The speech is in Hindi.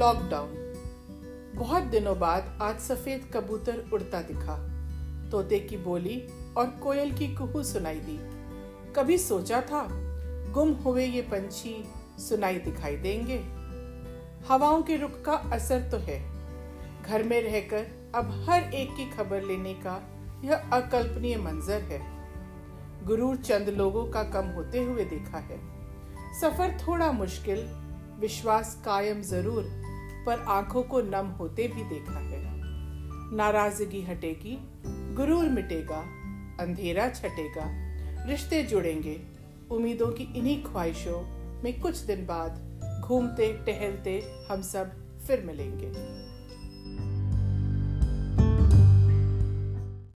लॉकडाउन। बहुत दिनों बाद आज सफ़ेद कबूतर उड़ता दिखा। तोते की बोली और कोयल की कुहू सुनाई दी। कभी सोचा था, गुम हुए ये पंछी सुनाई दिखाई देंगे? हवाओं के रुख का असर तो है। घर में रहकर अब हर एक की खबर लेने का यह अकल्पनीय मंजर है। गुरूर चंद लोगों का कम होते हुए देखा है। सफ़र थोड़ा मुश्किल, विश्वास कायम ज़रूर। पर आँखों को नम होते भी देखा है। नाराज़गी हटेगी, गुरूर मिटेगा, अंधेरा छटेगा। रिश्ते जुड़ेंगे, उम्मीदों की इन्हीं ख्वाहिशों में कुछ दिन बाद घूमते, टहलते हम सब फिर मिलेंगे।